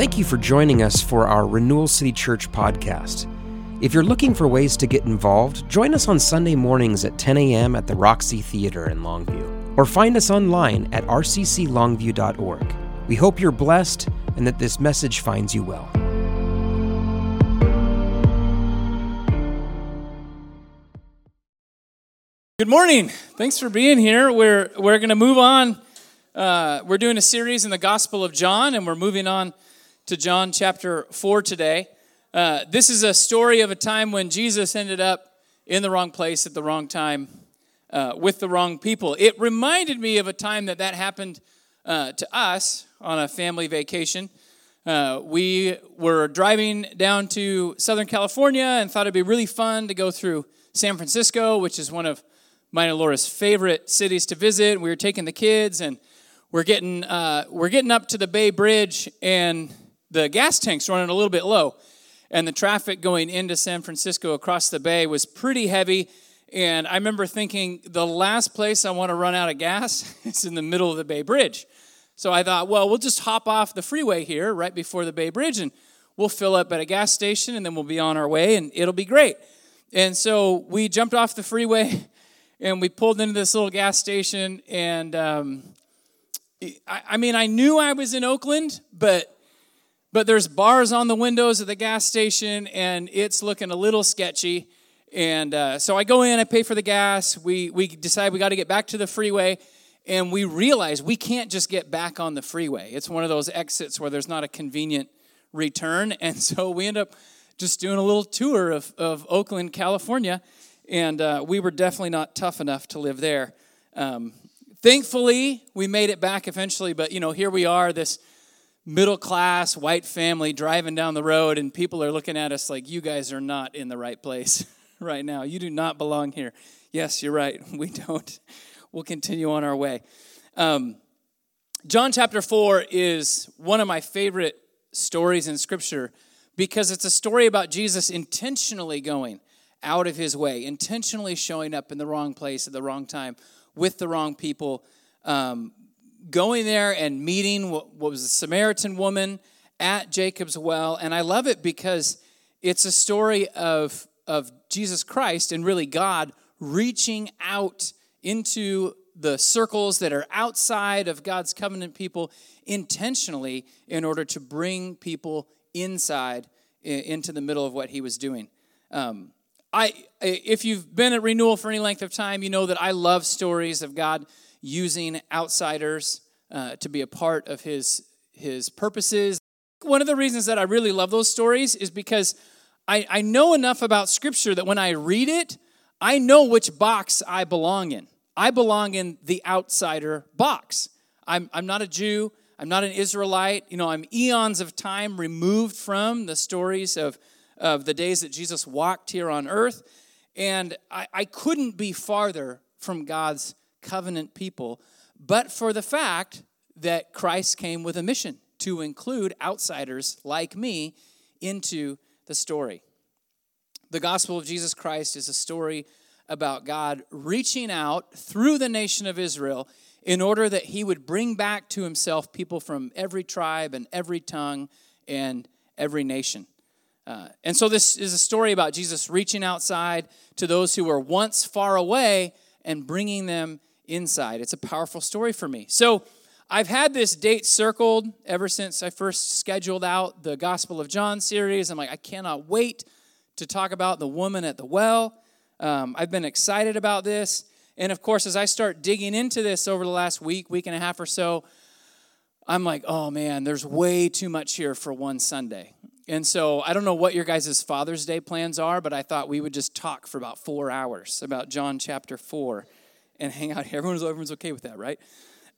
Thank you for joining us for our Renewal City Church podcast. If you're looking for ways to get involved, join us on Sunday mornings at 10 a.m. at the Roxy Theater in Longview, or find us online at rcclongview.org. We hope you're blessed and that this message finds you well. Good morning. Thanks for being here. We're we're going to move on. Uh, we're doing a series in the Gospel of John, and we're moving on to John chapter four today. Uh, this is a story of a time when Jesus ended up in the wrong place at the wrong time uh, with the wrong people. It reminded me of a time that that happened uh, to us on a family vacation. Uh, we were driving down to Southern California and thought it'd be really fun to go through San Francisco, which is one of mine and Laura's favorite cities to visit. We were taking the kids, and we're getting uh, we're getting up to the Bay Bridge, and the gas tank's running a little bit low, and the traffic going into San Francisco across the bay was pretty heavy. And I remember thinking the last place I want to run out of gas is in the middle of the Bay Bridge. So I thought, well, we'll just hop off the freeway here right before the Bay Bridge, and we'll fill up at a gas station, and then we'll be on our way, and it'll be great. And so we jumped off the freeway and we pulled into this little gas station and um, I, I, mean i knew i was in oakland but but there's bars on the windows of the gas station and it's looking a little sketchy. And uh, so i go in i pay for the gas. We we decide we got to get back to the freeway and we realize we can't just get back on the freeway. It's one of those exits where there's not a convenient return. And so we end up just doing a little tour of, of oakland california and uh, we were definitely not tough enough to live there. Um, thankfully, we made it back eventually, but you know, here we are, this middle class white family driving down the road, and people are looking at us like, you guys are not in the right place right now. You do not belong here. Yes, you're right. We don't. We'll continue on our way. Um, John chapter 4 is one of my favorite stories in Scripture because it's a story about Jesus intentionally going out of his way, intentionally showing up in the wrong place at the wrong time with the wrong people, um, going there and meeting what, what was a Samaritan woman at Jacob's well. And I love it because it's a story of, of Jesus Christ and really God reaching out into the circles that are outside of God's covenant people intentionally in order to bring people inside into the middle of what he was doing. Um, I, if you've been at Renewal for any length of time, you know that I love stories of God using outsiders uh, to be a part of His His purposes. One of the reasons that I really love those stories is because I, I know enough about Scripture that when I read it, I know which box I belong in. I belong in the outsider box. I'm, I'm not a Jew. I'm not an Israelite. You know, I'm eons of time removed from the stories of of the days that Jesus walked here on earth. And I, I couldn't be farther from God's covenant people, but for the fact that Christ came with a mission to include outsiders like me into the story. The gospel of Jesus Christ is a story about God reaching out through the nation of Israel in order that he would bring back to himself people from every tribe and every tongue and every nation. Uh, and so this is a story about Jesus reaching outside to those who were once far away and bringing them inside. It's a powerful story for me. So I've had this date circled ever since I first scheduled out the Gospel of John series. I'm like, I cannot wait to talk about the woman at the well. Um, I've been excited about this. And of course, as I start digging into this over the last week, week and a half or so, I'm like, oh man, there's way too much here for one Sunday. And so I don't know what your guys' Father's Day plans are, but I thought we would just talk for about four hours about John chapter 4 and hang out here. Everyone's, everyone's okay with that, right?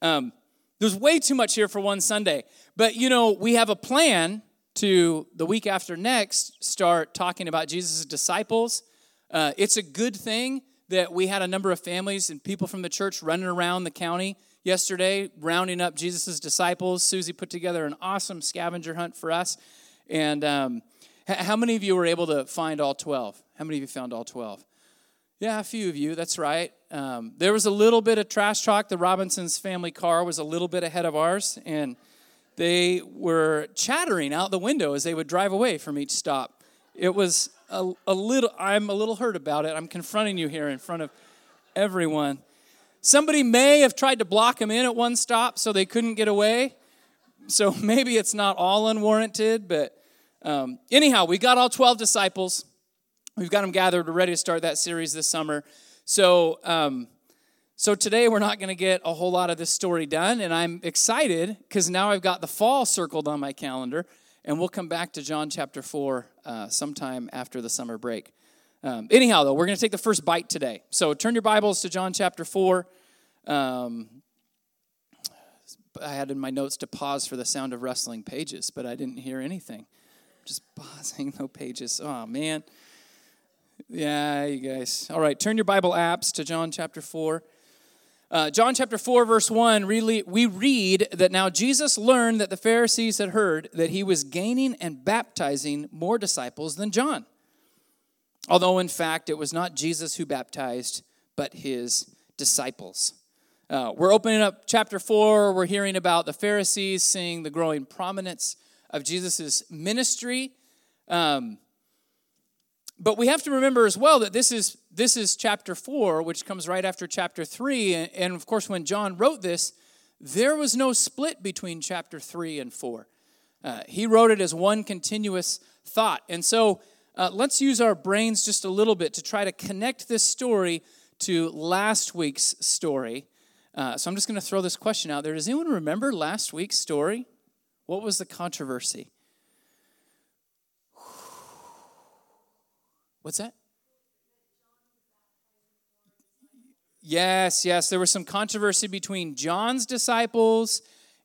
Um, there's way too much here for one Sunday. But, you know, we have a plan to the week after next start talking about Jesus' disciples. Uh, it's a good thing that we had a number of families and people from the church running around the county yesterday, rounding up Jesus' disciples. Susie put together an awesome scavenger hunt for us. And um, how many of you were able to find all 12? How many of you found all 12? Yeah, a few of you, that's right. Um, there was a little bit of trash talk. The Robinsons family car was a little bit ahead of ours. And they were chattering out the window as they would drive away from each stop. It was a, a little, I'm a little hurt about it. I'm confronting you here in front of everyone. Somebody may have tried to block them in at one stop so they couldn't get away. So maybe it's not all unwarranted, but um, anyhow, we got all 12 disciples. We've got them gathered. We're ready to start that series this summer. So, um, so today we're not going to get a whole lot of this story done, and I'm excited because now I've got the fall circled on my calendar, and we'll come back to John chapter 4 uh, sometime after the summer break. Um, anyhow, though, we're going to take the first bite today. So turn your Bibles to John chapter 4. Um, I had in my notes to pause for the sound of rustling pages, but I didn't hear anything. Just pausing no pages. Oh, man. Yeah, you guys. All right, turn your Bible apps to John chapter 4. Uh, John chapter 4, verse 1, really, we read that now Jesus learned that the Pharisees had heard that he was gaining and baptizing more disciples than John. Although, in fact, it was not Jesus who baptized, but his disciples. Uh, we're opening up chapter 4. We're hearing about the Pharisees seeing the growing prominence of Jesus' ministry. Um, but we have to remember as well that this is this is chapter 4 which comes right after chapter 3 and, and, of course when john wrote this there was no split between chapter 3 and 4 uh, he wrote it as one continuous thought. And so uh, let's use our brains just a little bit to try to connect this story to last week's story. Uh, so i'm just going to throw this question out there. Does anyone remember last week's story? What was the controversy What's that? Yes, yes. There was some controversy between John's disciples,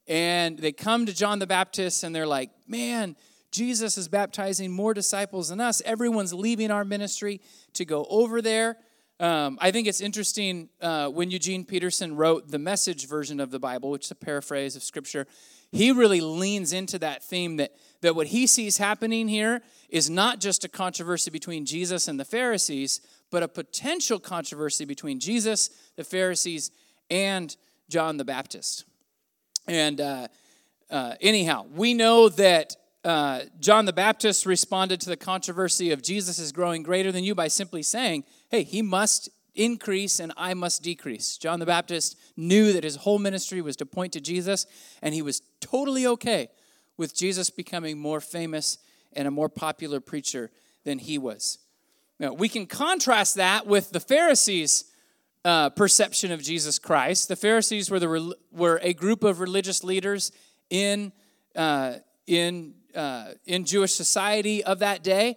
and they come to John the Baptist and they're like, man, Jesus is baptizing more disciples than us. Everyone's leaving our ministry to go over there. Um, I think it's interesting uh, when Eugene Peterson wrote the message version of the Bible, which is a paraphrase of Scripture, he really leans into that theme that, that what he sees happening here is not just a controversy between Jesus and the Pharisees, but a potential controversy between Jesus, the Pharisees, and John the Baptist. And uh, uh, anyhow, we know that uh, John the Baptist responded to the controversy of Jesus is growing greater than you by simply saying, hey, he must increase and I must decrease. John the Baptist knew that his whole ministry was to point to Jesus, and he was totally okay with Jesus becoming more famous and a more popular preacher than he was. Now, we can contrast that with the Pharisees' uh, perception of Jesus Christ. The Pharisees were, the, were a group of religious leaders in, uh, in, uh, in Jewish society of that day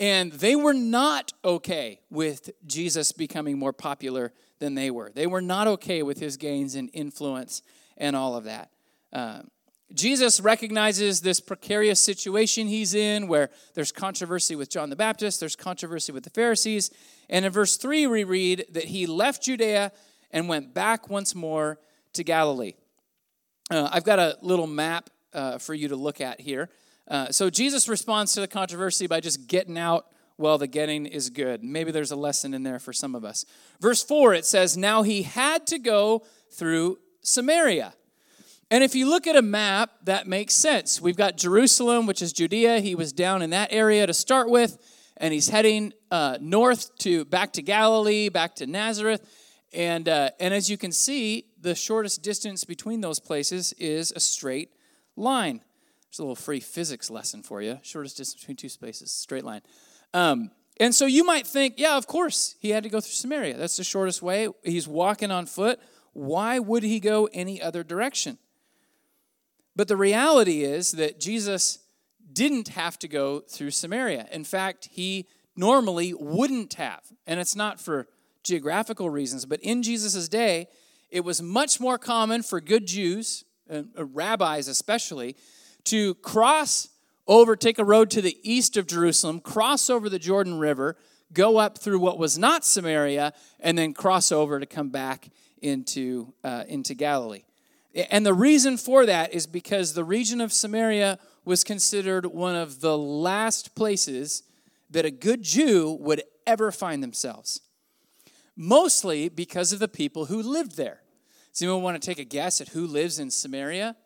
and they were not okay with Jesus becoming more popular than they were. They were not okay with his gains in influence and all of that. Uh, Jesus recognizes this precarious situation he's in where there's controversy with John the Baptist, there's controversy with the Pharisees. And in verse 3, we read that he left Judea and went back once more to Galilee. Uh, I've got a little map uh, for you to look at here. Uh, so Jesus responds to the controversy by just getting out well, the getting is good. Maybe there's a lesson in there for some of us. Verse 4, it says, Now he had to go through Samaria. And if you look at a map, that makes sense. We've got Jerusalem, which is Judea. He was down in that area to start with, and he's heading uh, north to back to Galilee, back to Nazareth. And, uh, and as you can see, the shortest distance between those places is a straight line. There's a little free physics lesson for you. Shortest distance between two spaces, straight line. Um, and so you might think, yeah, of course, he had to go through Samaria. That's the shortest way. He's walking on foot. Why would he go any other direction? But the reality is that Jesus didn't have to go through Samaria. In fact, he normally wouldn't have. And it's not for geographical reasons, but in Jesus' day, it was much more common for good Jews, uh, rabbis especially, to cross over, take a road to the east of Jerusalem, cross over the Jordan River, go up through what was not Samaria, and then cross over to come back into, uh, into Galilee. And the reason for that is because the region of Samaria was considered one of the last places that a good Jew would ever find themselves. Mostly because of the people who lived there. Does anyone want to take a guess at who lives in Samaria?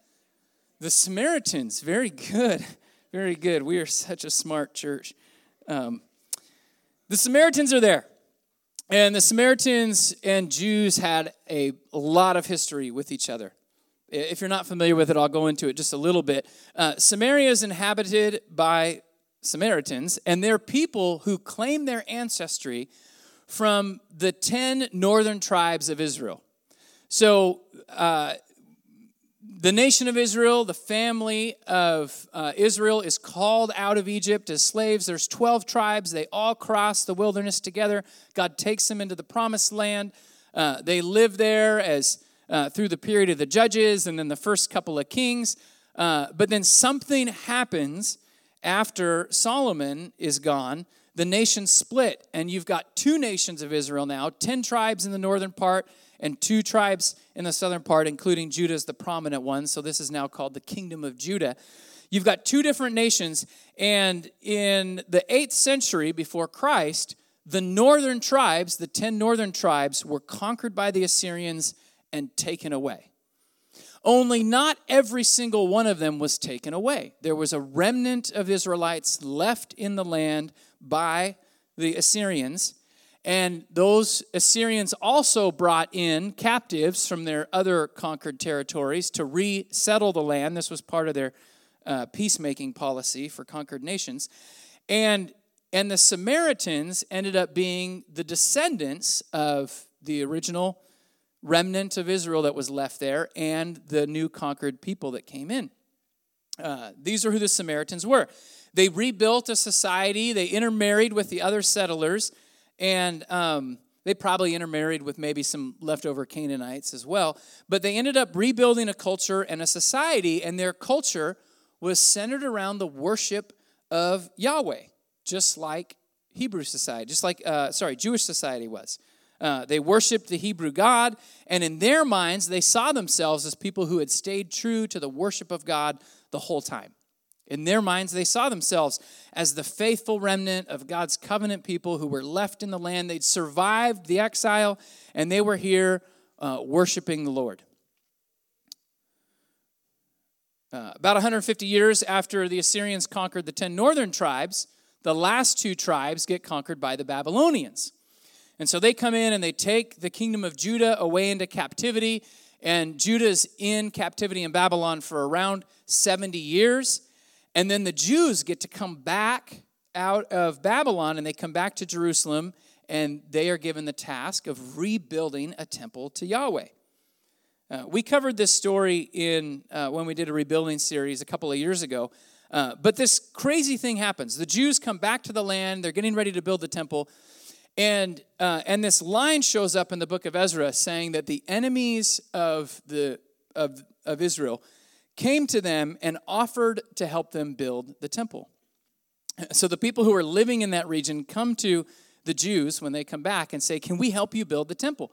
The Samaritans, very good, very good. We are such a smart church. Um, the Samaritans are there. And the Samaritans and Jews had a, lot of history with each other. If you're not familiar with it, I'll go into it just a little bit. Uh, Samaria is inhabited by Samaritans, and they're people who claim their ancestry from the 10 northern tribes of Israel. So, uh, the nation of Israel, the family of uh, Israel, is called out of Egypt as slaves. There's 12 tribes. They all cross the wilderness together. God takes them into the promised land. Uh, they live there as uh, through the period of the judges and then the first couple of kings. Uh, but then something happens after Solomon is gone. The nation split, and you've got two nations of Israel now 10 tribes in the northern part and two tribes in the southern part, including Judah is the prominent one. So this is now called the Kingdom of Judah. You've got two different nations, and in the 8th century before Christ, the northern tribes, the 10 northern tribes, were conquered by the Assyrians and taken away. Only not every single one of them was taken away. There was a remnant of Israelites left in the land by the Assyrians. And those Assyrians also brought in captives from their other conquered territories to resettle the land. This was part of their uh, peacemaking policy for conquered nations. And, and the Samaritans ended up being the descendants of the original remnant of Israel that was left there and the new conquered people that came in. Uh, these are who the Samaritans were. They rebuilt a society, they intermarried with the other settlers and um, they probably intermarried with maybe some leftover Canaanites as well. But they ended up rebuilding a culture and a society, and their culture was centered around the worship of Yahweh, just like Hebrew society, just like, uh, sorry, Jewish society was. Uh, they worshiped the Hebrew God, and in their minds, they saw themselves as people who had stayed true to the worship of God the whole time. In their minds, they saw themselves as the faithful remnant of God's covenant people who were left in the land. They'd survived the exile, and they were here uh, worshiping the Lord. Uh, about 150 years after the Assyrians conquered the 10 northern tribes, the last two tribes get conquered by the Babylonians. And so they come in and they take the kingdom of Judah away into captivity. And Judah's in captivity in Babylon for around 70 years. And then the Jews get to come back out of Babylon and they come back to Jerusalem and they are given the task of rebuilding a temple to Yahweh. Uh, we covered this story in uh, when we did a rebuilding series a couple of years ago. Uh, but this crazy thing happens. The Jews come back to the land, they're getting ready to build the temple. And, uh, and this line shows up in the book of Ezra saying that the enemies of, the, of, of Israel came to them and offered to help them build the temple. So the people who are living in that region come to the Jews when they come back and say, Can we help you build the temple?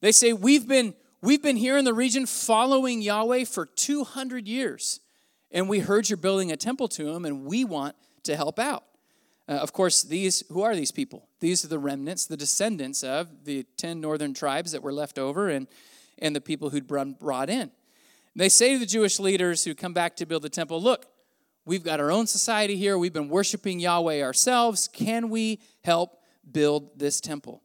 They say, We've been, we've been here in the region following Yahweh for 200 years, and we heard you're building a temple to him, and we want to help out. Uh, of course, these, who are these people? These are the remnants, the descendants of the 10 northern tribes that were left over and, and the people who'd brought in. They say to the Jewish leaders who come back to build the temple, Look, we've got our own society here. We've been worshiping Yahweh ourselves. Can we help build this temple?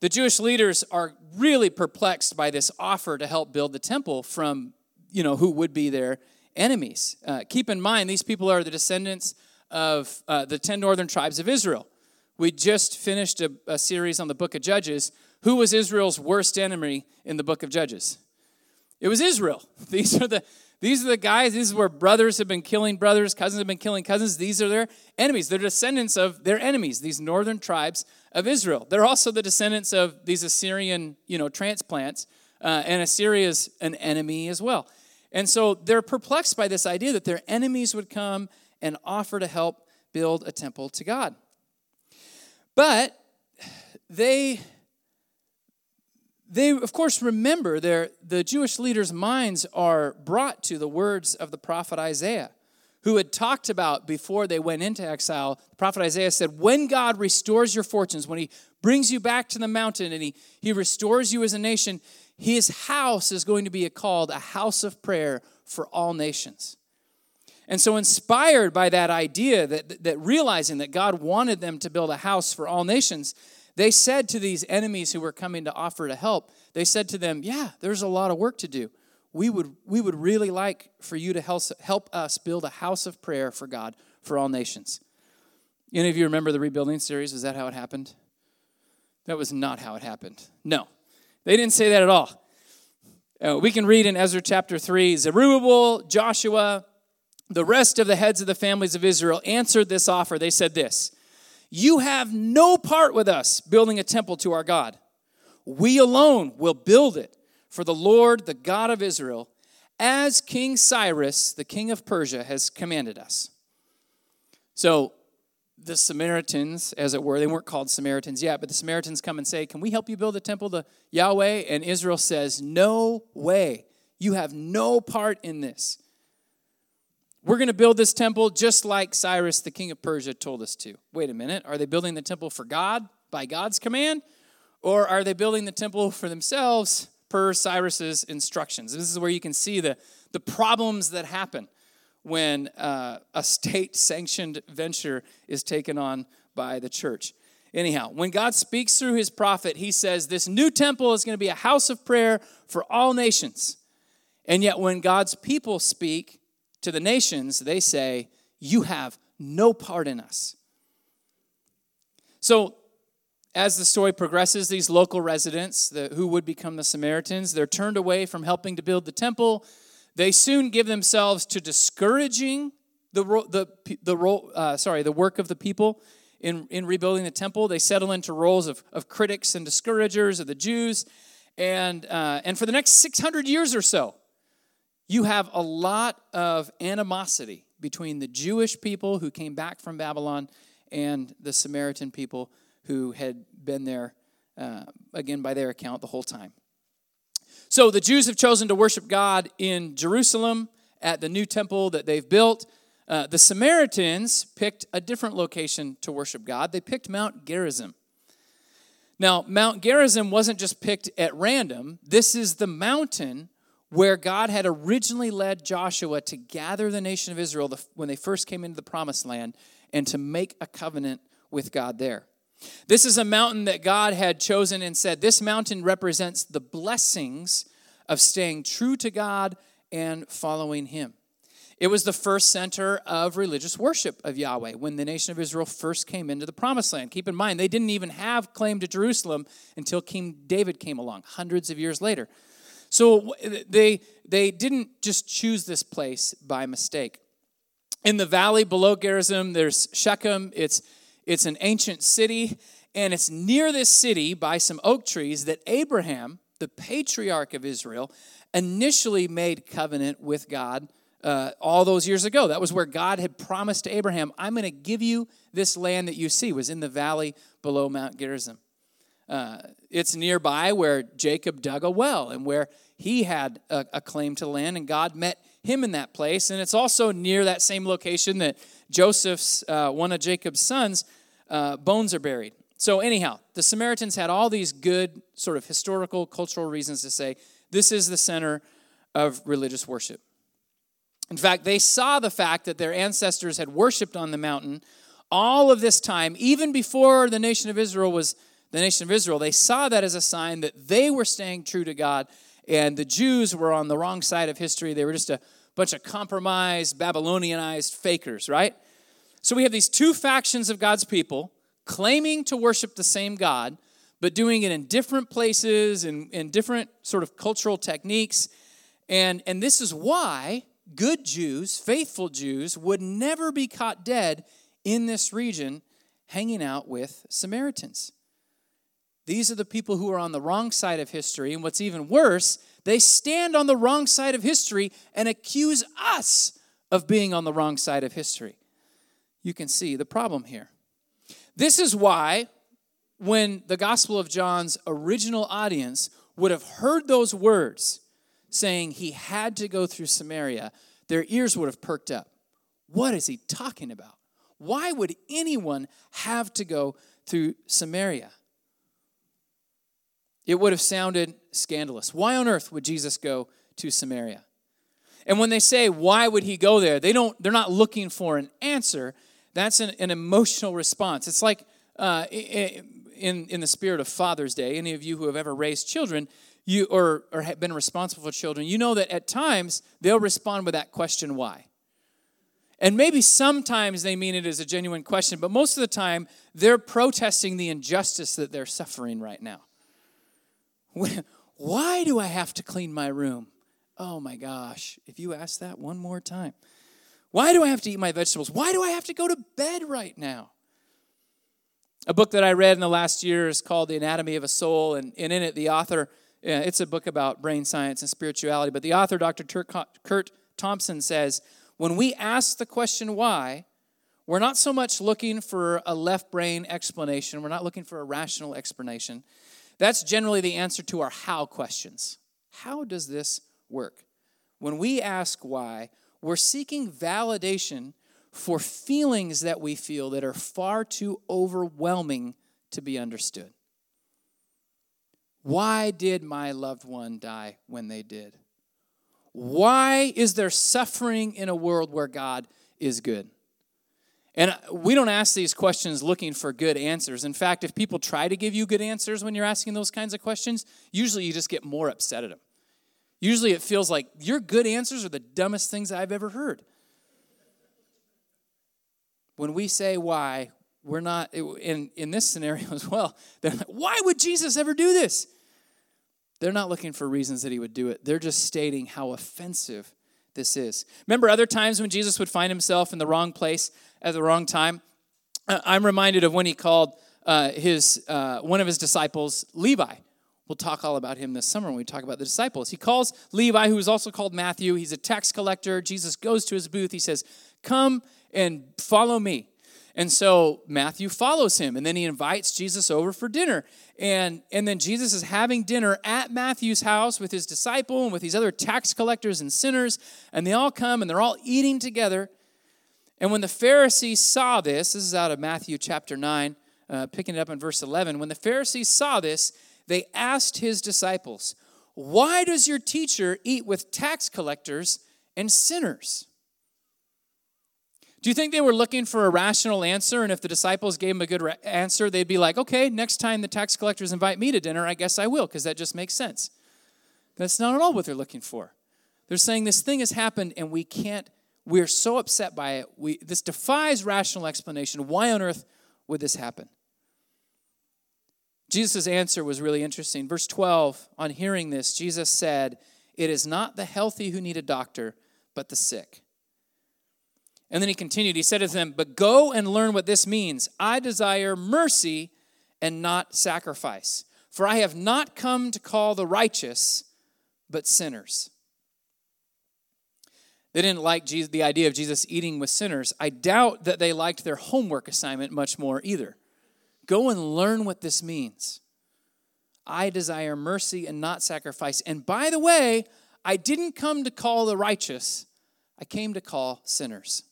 The Jewish leaders are really perplexed by this offer to help build the temple from, you know, who would be their enemies. Uh, keep in mind, these people are the descendants of uh, the 10 northern tribes of Israel. We just finished a, a series on the book of Judges. Who was Israel's worst enemy in the book of Judges? It was Israel. These are the these are the guys, these is where brothers have been killing brothers, cousins have been killing cousins. These are their enemies. They're descendants of their enemies, these northern tribes of Israel. They're also the descendants of these Assyrian, you know, transplants. Uh, and Assyria is an enemy as well. And so they're perplexed by this idea that their enemies would come and offer to help build a temple to God. But they they, of course, remember their, the Jewish leaders' minds are brought to the words of the prophet Isaiah, who had talked about before they went into exile. The prophet Isaiah said, When God restores your fortunes, when he brings you back to the mountain and he, he restores you as a nation, his house is going to be called a house of prayer for all nations. And so, inspired by that idea, that, that realizing that God wanted them to build a house for all nations, they said to these enemies who were coming to offer to help, they said to them, Yeah, there's a lot of work to do. We would, we would really like for you to help, help us build a house of prayer for God for all nations. Any of you remember the rebuilding series? Is that how it happened? That was not how it happened. No, they didn't say that at all. Uh, we can read in Ezra chapter 3 Zerubbabel, Joshua, the rest of the heads of the families of Israel answered this offer. They said this You have no part with us building a temple to our God. We alone will build it for the Lord, the God of Israel, as King Cyrus, the king of Persia, has commanded us. So the Samaritans, as it were, they weren't called Samaritans yet, but the Samaritans come and say, Can we help you build a temple to Yahweh? And Israel says, No way. You have no part in this. We're going to build this temple just like Cyrus, the king of Persia, told us to. Wait a minute. Are they building the temple for God by God's command? Or are they building the temple for themselves per Cyrus's instructions? This is where you can see the, the problems that happen when uh, a state sanctioned venture is taken on by the church. Anyhow, when God speaks through his prophet, he says, This new temple is going to be a house of prayer for all nations. And yet, when God's people speak, to the nations, they say, You have no part in us. So, as the story progresses, these local residents, the, who would become the Samaritans, they're turned away from helping to build the temple. They soon give themselves to discouraging the, the, the, uh, sorry, the work of the people in, in rebuilding the temple. They settle into roles of, of critics and discouragers of the Jews. And, uh, and for the next 600 years or so, you have a lot of animosity between the Jewish people who came back from Babylon and the Samaritan people who had been there, uh, again, by their account, the whole time. So the Jews have chosen to worship God in Jerusalem at the new temple that they've built. Uh, the Samaritans picked a different location to worship God. They picked Mount Gerizim. Now, Mount Gerizim wasn't just picked at random, this is the mountain where God had originally led Joshua to gather the nation of Israel when they first came into the promised land and to make a covenant with God there. This is a mountain that God had chosen and said, This mountain represents the blessings of staying true to God and following Him. It was the first center of religious worship of Yahweh when the nation of Israel first came into the promised land. Keep in mind, they didn't even have claim to Jerusalem until King David came along, hundreds of years later. So they, they didn't just choose this place by mistake. In the valley below Gerizim, there's Shechem. It's, it's an ancient city, and it's near this city by some oak trees that Abraham, the patriarch of Israel, initially made covenant with God uh, all those years ago. That was where God had promised to Abraham, I'm going to give you this land that you see, was in the valley below Mount Gerizim. Uh, it's nearby where Jacob dug a well and where he had a, a, claim to land, and God met him in that place. And it's also near that same location that Joseph's, uh, one of Jacob's sons, uh, bones are buried. So, anyhow, the Samaritans had all these good, sort of historical, cultural reasons to say this is the center of religious worship. In fact, they saw the fact that their ancestors had worshiped on the mountain all of this time, even before the nation of Israel was the nation of Israel, they saw that as a sign that they were staying true to God and the Jews were on the wrong side of history. They were just a bunch of compromised, Babylonianized fakers, right? So we have these two factions of God's people claiming to worship the same God, but doing it in different places and in, in different sort of cultural techniques. And, and this is why good Jews, faithful Jews, would never be caught dead in this region hanging out with Samaritans. These are the people who are on the wrong side of history. And what's even worse, they stand on the wrong side of history and accuse us of being on the wrong side of history. You can see the problem here. This is why, when the Gospel of John's original audience would have heard those words saying he had to go through Samaria, their ears would have perked up. What is he talking about? Why would anyone have to go through Samaria? It would have sounded scandalous. Why on earth would Jesus go to Samaria? And when they say, why would he go there? They don't, they're not looking for an answer. That's an, an emotional response. It's like uh, in, in the spirit of Father's Day, any of you who have ever raised children, you or, or have been responsible for children, you know that at times they'll respond with that question, why? And maybe sometimes they mean it as a genuine question, but most of the time they're protesting the injustice that they're suffering right now. Why do I have to clean my room? Oh my gosh, if you ask that one more time. Why do I have to eat my vegetables? Why do I have to go to bed right now? A book that I read in the last year is called The Anatomy of a Soul, and, and in it, the author, uh, it's a book about brain science and spirituality, but the author, Dr. Curt Thompson, says when we ask the question why, we're not so much looking for a left brain explanation, we're not looking for a rational explanation. That's generally the answer to our how questions. How does this work. When we ask why, we're seeking validation for feelings that we feel that are far too overwhelming to be understood. Why did my loved one die when they did? Why is there suffering in a world where God is good? And we don't ask these questions looking for good answers. In fact, if people try to give you good answers when you're asking those kinds of questions, usually you just get more upset at them. Usually it feels like your good answers are the dumbest things I've ever heard. When we say why, we're not, in, in this scenario as well, they're like, why would Jesus ever do this? They're not looking for reasons that he would do it. They're just stating how offensive this is. Remember other times when Jesus would find himself in the wrong place at the wrong time? Uh, I'm reminded of when he called uh, his, uh, one of his disciples, Levi. We'll talk all about him this summer when we talk about the disciples. He calls Levi, who is also called Matthew. He's a tax collector. Jesus goes to his booth. He says, Come and follow me. And so Matthew follows him, and then he invites Jesus over for dinner. And, and then Jesus is having dinner at Matthew's house with his disciple and with these other tax collectors and sinners. And they all come and they're all eating together. And when the Pharisees saw this, this is out of Matthew chapter 9, uh, picking it up in verse 11. When the Pharisees saw this, they asked his disciples, Why does your teacher eat with tax collectors and sinners? Do you think they were looking for a rational answer? And if the disciples gave them a good ra- answer, they'd be like, okay, next time the tax collectors invite me to dinner, I guess I will, because that just makes sense. That's not at all what they're looking for. They're saying this thing has happened and we can't, we're so upset by it. We, this defies rational explanation. Why on earth would this happen? Jesus' answer was really interesting. Verse 12, on hearing this, Jesus said, It is not the healthy who need a doctor, but the sick. And then he continued, He said to them, But go and learn what this means. I desire mercy and not sacrifice. For I have not come to call the righteous, but sinners. They didn't like Jesus, the idea of Jesus eating with sinners. I doubt that they liked their homework assignment much more either. Go and learn what this means. I desire mercy and not sacrifice. And by the way, I didn't come to call the righteous, I came to call sinners.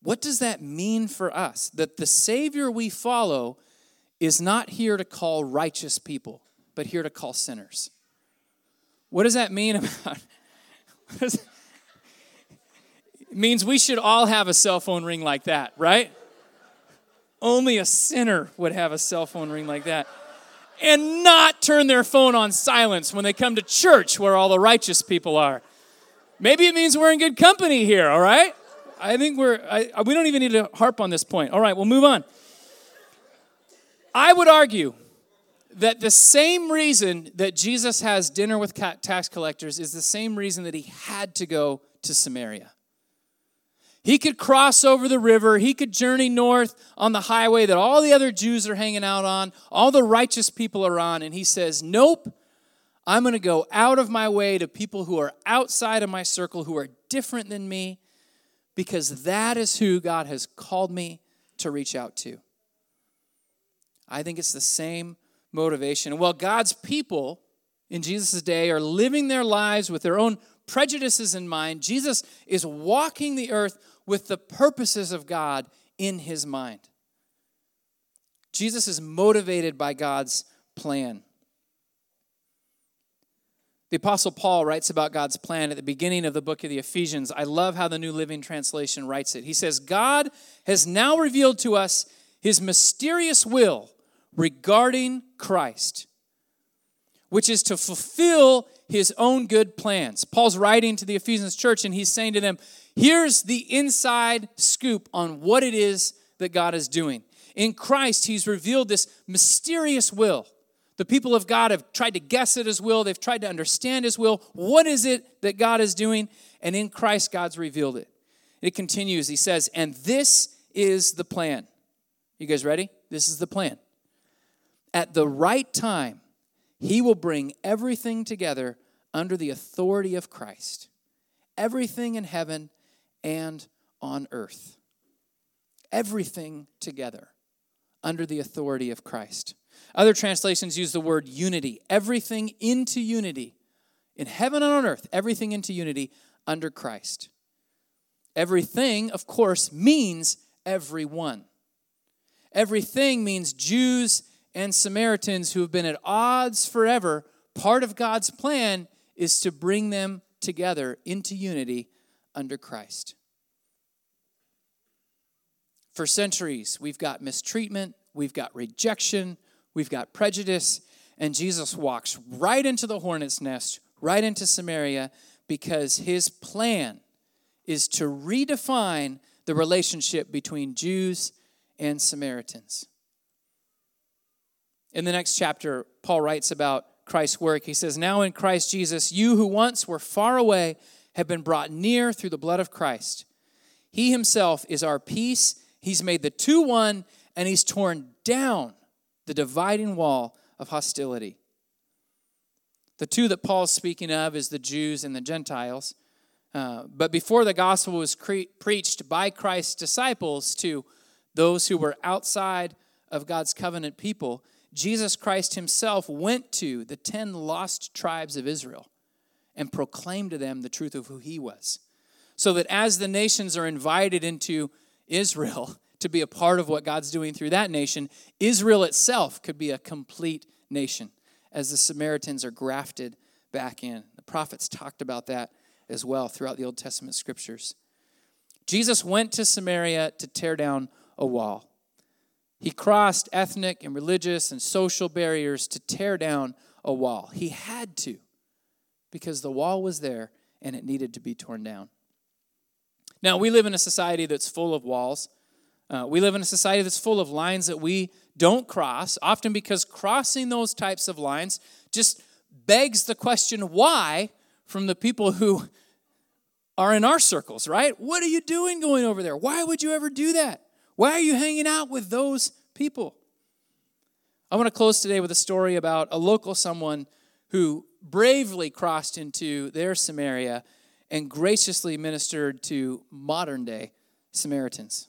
What does that mean for us? That the Savior we follow is not here to call righteous people, but here to call sinners. What does that mean about? It means we should all have a cell phone ring like that, right? Only a sinner would have a cell phone ring like that. And not turn their phone on silence when they come to church where all the righteous people are. Maybe it means we're in good company here, all right? I think we're, I, we don't even need to harp on this point. All right, we'll move on. I would argue that the same reason that Jesus has dinner with tax collectors is the same reason that he had to go to Samaria. He could cross over the river. He could journey north on the highway that all the other Jews are hanging out on, all the righteous people are on. And he says, Nope, I'm going to go out of my way to people who are outside of my circle, who are different than me, because that is who God has called me to reach out to. I think it's the same motivation. Well, God's people in Jesus' day are living their lives with their own prejudices in mind. Jesus is walking the earth with the purposes of God in his mind. Jesus is motivated by God's plan. The Apostle Paul writes about God's plan at the beginning of the book of the Ephesians. I love how the New Living Translation writes it. He says, God has now revealed to us his mysterious will regarding Christ, which is to fulfill his own good plans. Paul's writing to the Ephesians church and he's saying to them, Here's the inside scoop on what it is that God is doing. In Christ, he's revealed this mysterious will the people of God have tried to guess at his will, they've tried to understand his will. What is it that God is doing? And in Christ, God's revealed it. It continues, he says, and this is the plan. You guys ready? This is the plan. At the right time, he will bring everything together under the authority of Christ, everything in heaven and on earth. Everything together under the authority of Christ. Other translations use the word unity, everything into unity. In heaven and on earth, everything into unity under Christ. Everything, of course, means everyone. Everything means Jews and Samaritans who have been at odds forever. Part of God's plan is to bring them together into unity under Christ. For centuries, we've got mistreatment, we've got rejection, we've got prejudice, and Jesus walks right into the hornet's nest, right into Samaria, because his plan is to redefine the relationship between Jews and Samaritans. In the next chapter, Paul writes about Christ's work. He says, Now in Christ Jesus, you who once were far away have been brought near through the blood of Christ. He himself is our peace. He's made the two one, and he's torn down the dividing wall of hostility. The two that Paul's speaking of is the Jews and the Gentiles. Uh, but before the gospel was cre- preached by Christ's disciples to those who were outside of God's covenant people, Jesus Christ himself went to the 10 lost tribes of Israel and proclaimed to them the truth of who he was. So that as the nations are invited into Israel, to be a part of what God's doing through that nation, Israel itself could be a complete nation as the Samaritans are grafted back in. The prophets talked about that as well throughout the Old Testament scriptures. Jesus went to Samaria to tear down a wall. He crossed ethnic and religious and social barriers to tear down a wall. He had to because the wall was there and it needed to be torn down. Now, we live in a society that's full of walls. Uh, we live in a society that's full of lines that we don't cross, often because crossing those types of lines just begs the question why from the people who are in our circles, right? What are you doing going over there? Why would you ever do that? Why are you hanging out with those people? I want to close today with a story about a local someone who bravely crossed into their Samaria and graciously ministered to modern day Samaritans.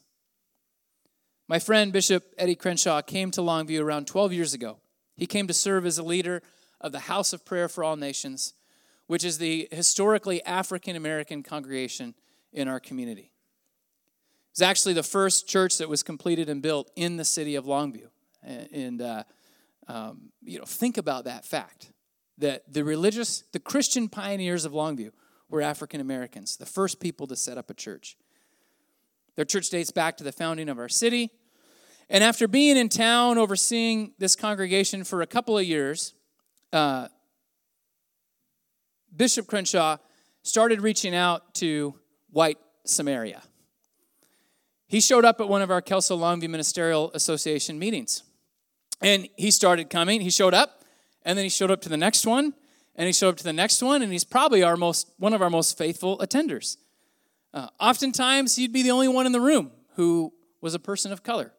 My friend Bishop Eddie Crenshaw came to Longview around 12 years ago. He came to serve as a leader of the House of Prayer for All Nations, which is the historically African American congregation in our community. It's actually the first church that was completed and built in the city of Longview. And, uh, um, you know, think about that fact that the religious, the Christian pioneers of Longview were African Americans, the first people to set up a church. Their church dates back to the founding of our city. And after being in town overseeing this congregation for a couple of years, uh, Bishop Crenshaw started reaching out to white Samaria. He showed up at one of our Kelso Longview Ministerial Association meetings. And he started coming. He showed up, and then he showed up to the next one, and he showed up to the next one, and he's probably our most one of our most faithful attenders. Uh, oftentimes, he'd be the only one in the room who was a person of color.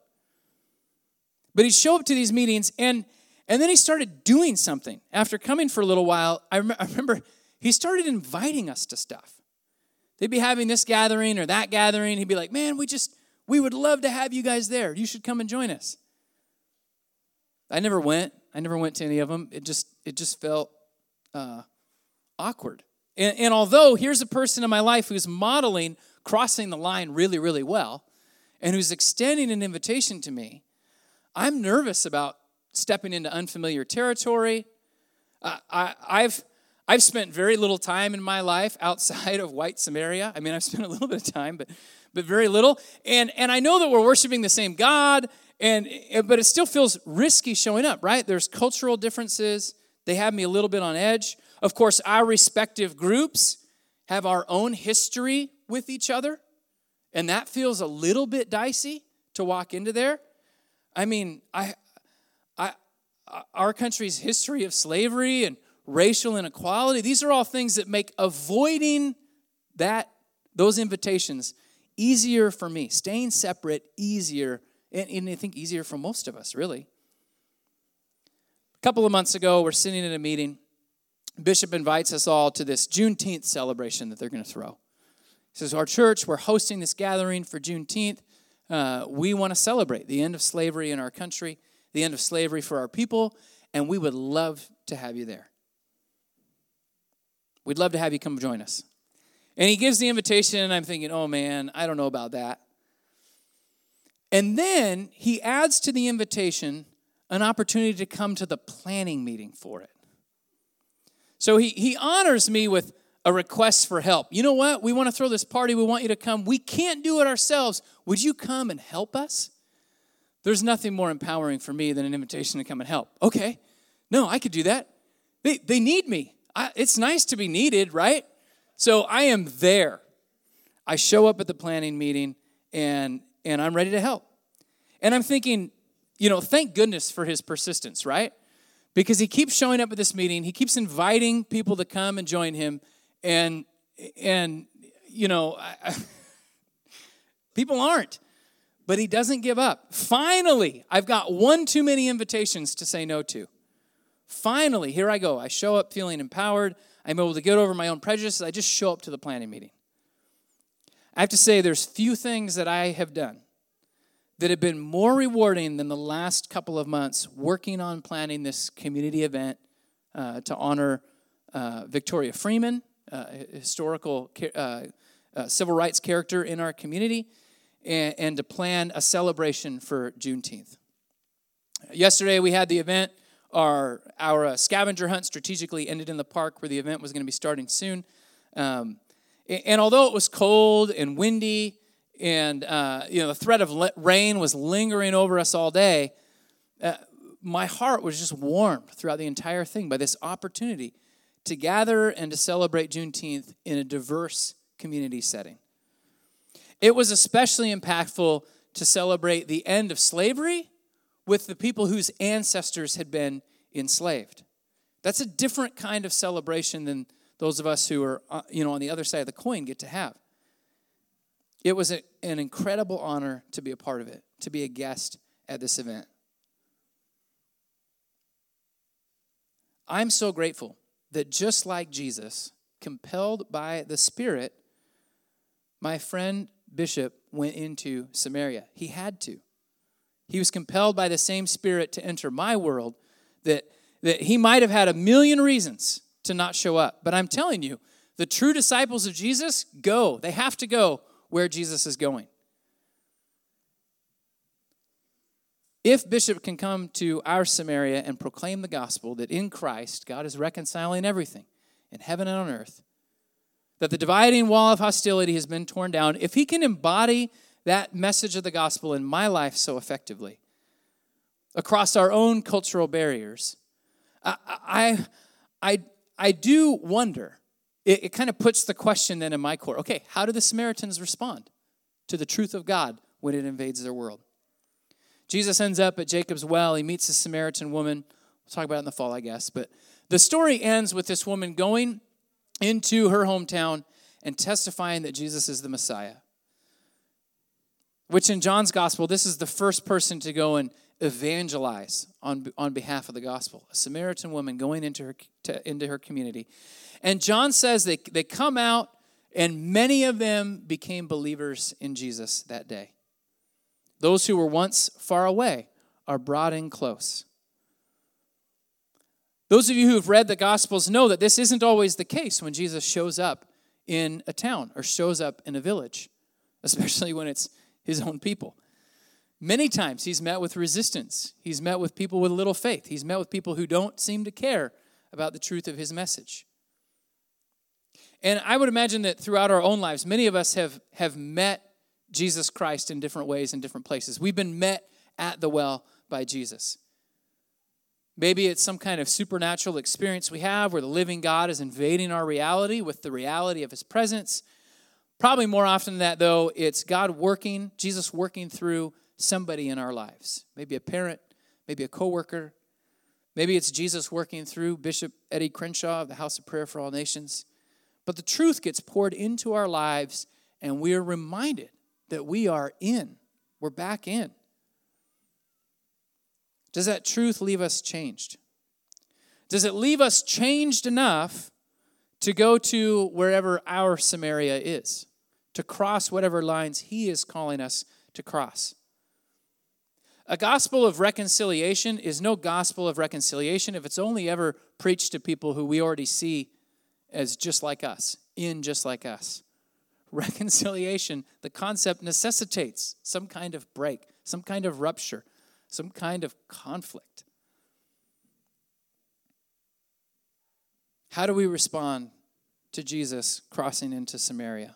But he'd show up to these meetings, and, and then he started doing something. After coming for a little while, I, rem- I remember he started inviting us to stuff. They'd be having this gathering or that gathering. He'd be like, man, we just, we would love to have you guys there. You should come and join us. I never went. I never went to any of them. It just, it just felt uh, awkward. And, and although here's a person in my life who's modeling crossing the line really, really well, and who's extending an invitation to me, I'm nervous about stepping into unfamiliar territory. I, I've I've spent very little time in my life outside of white Samaria. I mean, I've spent a little bit of time, but but very little. And and I know that we're worshiping the same God, and but it still feels risky showing up, right? There's cultural differences. They have me a little bit on edge. Of course, our respective groups have our own history with each other, and that feels a little bit dicey to walk into there. I mean, I, I, our country's history of slavery and racial inequality, these are all things that make avoiding that those invitations easier for me. Staying separate easier, and, and I think easier for most of us, really. A couple of months ago, we're sitting in a meeting. Bishop invites us all to this Juneteenth celebration that they're going to throw. He says, Our church, we're hosting this gathering for Juneteenth. Uh, we want to celebrate the end of slavery in our country, the end of slavery for our people, and we would love to have you there. We'd love to have you come join us. And he gives the invitation, and I'm thinking, oh man, I don't know about that. And then he adds to the invitation an opportunity to come to the planning meeting for it. So he, he honors me with a request for help. You know what? We want to throw this party. We want you to come. We can't do it ourselves. Would you come and help us? There's nothing more empowering for me than an invitation to come and help. Okay, no, I could do that. They, they need me. I, it's nice to be needed, right? So I am there. I show up at the planning meeting and, and I'm ready to help. And I'm thinking, you know, thank goodness for his persistence, right? Because he keeps showing up at this meeting, he keeps inviting people to come and join him and and you know I, people aren't but he doesn't give up finally i've got one too many invitations to say no to finally here i go i show up feeling empowered i'm able to get over my own prejudices i just show up to the planning meeting i have to say there's few things that i have done that have been more rewarding than the last couple of months working on planning this community event uh, to honor uh, victoria freeman uh, historical uh, uh, civil rights character in our community and, and to plan a celebration for Juneteenth. Yesterday we had the event. Our, our uh, scavenger hunt strategically ended in the park where the event was going to be starting soon. Um, and, and, although it was cold and windy, and uh, you know the threat of le- rain was lingering over us all day, uh, my heart was just warmed throughout the entire thing by this opportunity to gather and to celebrate Juneteenth in a diverse community setting. It was especially impactful to celebrate the end of slavery with the people whose ancestors had been enslaved. That's a different kind of celebration than those of us who are uh, you know on the other side of the coin get to have. It was a, an incredible honor to be a part of it, to be a guest at this event. I'm so grateful that just like Jesus, compelled by the Spirit, my friend Bishop went into Samaria. He had to. He was compelled by the same Spirit to enter my world that, that he might have had a million reasons to not show up. But I'm telling you, the true disciples of Jesus go. They have to go where Jesus is going. If Bishop can come to our Samaria and proclaim the gospel that in Christ God is reconciling everything in heaven and on earth, that the dividing wall of hostility has been torn down, if he can embody that message of the gospel in my life so effectively, across our own cultural barriers, I, I, I, I do wonder. It, it kind of puts the question then in my core okay, how do the Samaritans respond to the truth of God when it invades their world? Jesus ends up at Jacob's well. He meets a Samaritan woman. We'll talk about it in the fall, I guess. But the story ends with this woman going into her hometown and testifying that Jesus is the Messiah. Which in John's gospel, this is the first person to go and evangelize on, on behalf of the gospel. A Samaritan woman going into her, to, into her community. And John says they, they come out, and many of them became believers in Jesus that day. Those who were once far away are brought in close. Those of you who have read the Gospels know that this isn't always the case when Jesus shows up in a town or shows up in a village, especially when it's his own people. Many times he's met with resistance. He's met with people with little faith. He's met with people who don't seem to care about the truth of his message. And I would imagine that throughout our own lives, many of us have, have met Jesus Christ in different ways in different places. We've been met at the well by Jesus. Maybe it's some kind of supernatural experience we have where the living God is invading our reality with the reality of his presence. Probably more often than that, though, it's God working, Jesus working through somebody in our lives. Maybe a parent, maybe a coworker. Maybe it's Jesus working through Bishop Eddie Crenshaw of the House of Prayer for All Nations. But the truth gets poured into our lives, and we are reminded that we are in. We're back in. Does that truth leave us changed? Does it leave us changed enough to go to wherever our Samaria is, to cross whatever lines He is calling us to cross? A gospel of reconciliation is no gospel of reconciliation if it's only ever preached to people who we already see as just like us, in just like us. Reconciliation, the concept necessitates some kind of break, some kind of rupture, some kind of conflict. How do we respond to Jesus crossing into Samaria?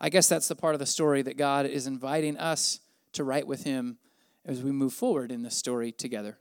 I guess that's the part of the story that God is inviting us to write with Him as we move forward in this story together.